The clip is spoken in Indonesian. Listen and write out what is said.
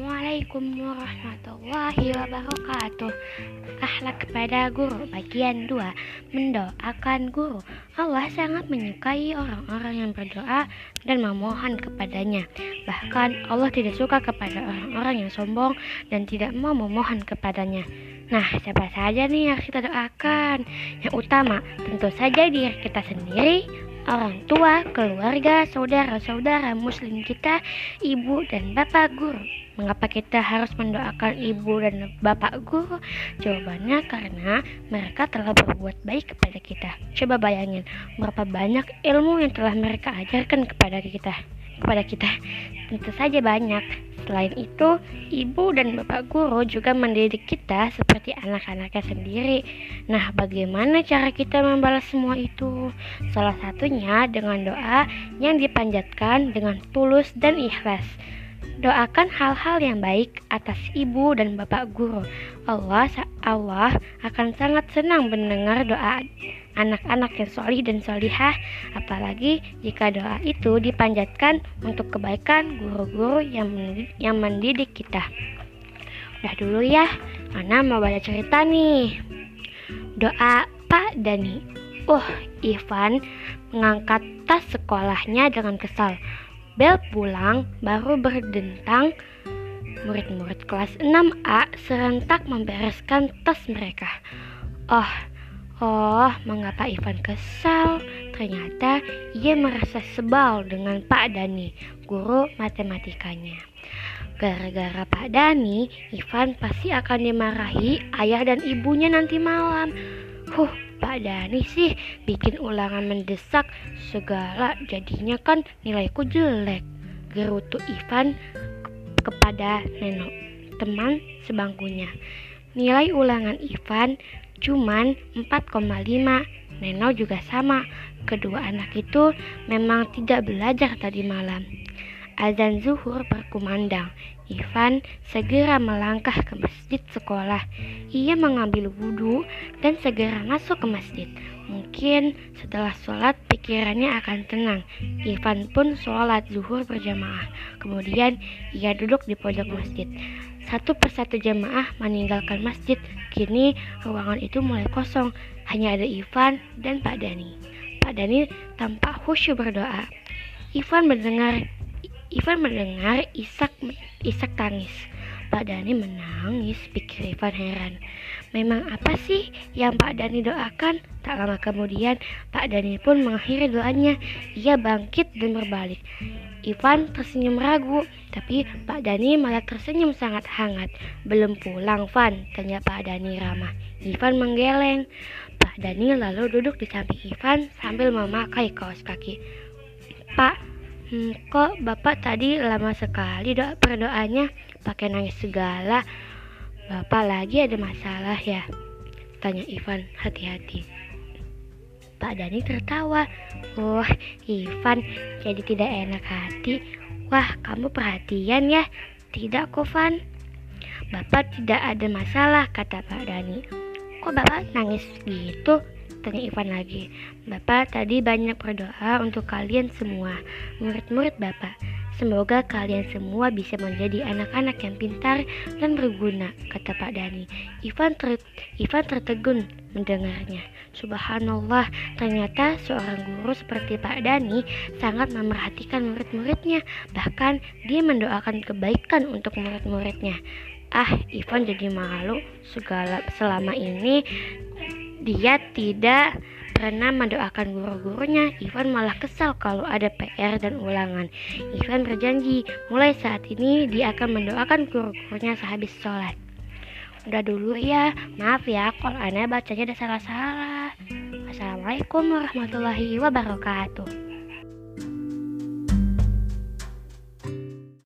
warahmatullahi wabarakatuh. Akhlak kepada guru bagian 2 Mendoakan guru. Allah sangat menyukai orang-orang yang berdoa dan memohon kepadanya. Bahkan Allah tidak suka kepada orang-orang yang sombong dan tidak mau memohon kepadanya. Nah, siapa saja nih yang kita doakan? Yang utama, tentu saja diri kita sendiri, orang tua, keluarga, saudara-saudara muslim kita, ibu dan bapak guru. Mengapa kita harus mendoakan ibu dan bapak guru? Jawabannya karena mereka telah berbuat baik kepada kita. Coba bayangin berapa banyak ilmu yang telah mereka ajarkan kepada kita. Kepada kita, tentu saja banyak. Selain itu, ibu dan bapak guru juga mendidik kita seperti anak-anaknya sendiri. Nah, bagaimana cara kita membalas semua itu? Salah satunya dengan doa yang dipanjatkan dengan tulus dan ikhlas. Doakan hal-hal yang baik atas ibu dan bapak guru. Allah Allah akan sangat senang mendengar doa anak-anak yang solih dan solihah, apalagi jika doa itu dipanjatkan untuk kebaikan guru-guru yang mendidik, yang mendidik kita. Udah dulu ya, mana mau baca cerita nih. Doa Pak Dani. Oh, Ivan mengangkat tas sekolahnya dengan kesal. Bel pulang baru berdentang Murid-murid kelas 6A serentak membereskan tas mereka. Oh, oh, mengapa Ivan kesal? Ternyata ia merasa sebal dengan Pak Dani, guru matematikanya. Gara-gara Pak Dani, Ivan pasti akan dimarahi ayah dan ibunya nanti malam. Huh, Pak Dani sih bikin ulangan mendesak segala jadinya kan nilaiku jelek. Gerutu Ivan kepada Neno, teman sebangkunya. Nilai ulangan Ivan cuman 4,5. Neno juga sama. Kedua anak itu memang tidak belajar tadi malam. Azan zuhur berkumandang. Ivan segera melangkah ke masjid sekolah. Ia mengambil wudhu dan segera masuk ke masjid. Mungkin setelah sholat pikirannya akan tenang. Ivan pun sholat zuhur berjamaah. Kemudian ia duduk di pojok masjid. Satu persatu jamaah meninggalkan masjid. Kini ruangan itu mulai kosong. Hanya ada Ivan dan Pak Dani. Pak Dani tampak khusyuk berdoa. Ivan mendengar Ivan mendengar Isak Isak tangis. Pak Dani menangis, pikir Ivan heran. Memang apa sih yang Pak Dani doakan? Tak lama kemudian, Pak Dani pun mengakhiri doanya. Ia bangkit dan berbalik. Ivan tersenyum ragu, tapi Pak Dani malah tersenyum sangat hangat. Belum pulang, Van, tanya Pak Dani ramah. Ivan menggeleng. Pak Dani lalu duduk di samping Ivan sambil memakai kaos kaki. Pak, Hmm, kok bapak tadi lama sekali doa berdoanya pakai nangis segala. Bapak lagi ada masalah ya? Tanya Ivan hati-hati. Pak Dani tertawa. Wah, Ivan jadi tidak enak hati. Wah, kamu perhatian ya? Tidak kok, Van. Bapak tidak ada masalah, kata Pak Dani. Kok bapak nangis gitu? Tanya Ivan lagi. Bapak tadi banyak berdoa untuk kalian semua, murid-murid Bapak. Semoga kalian semua bisa menjadi anak-anak yang pintar dan berguna, kata Pak Dani. Ivan, ter Ivan tertegun mendengarnya. Subhanallah, ternyata seorang guru seperti Pak Dani sangat memerhatikan murid-muridnya. Bahkan dia mendoakan kebaikan untuk murid-muridnya. Ah, Ivan jadi malu segala selama ini dia tidak pernah mendoakan guru-gurunya. Ivan malah kesal kalau ada PR dan ulangan. Ivan berjanji mulai saat ini dia akan mendoakan guru-gurunya sehabis sholat. Udah dulu ya, maaf ya kalau aneh bacanya ada salah-salah. Assalamualaikum warahmatullahi wabarakatuh.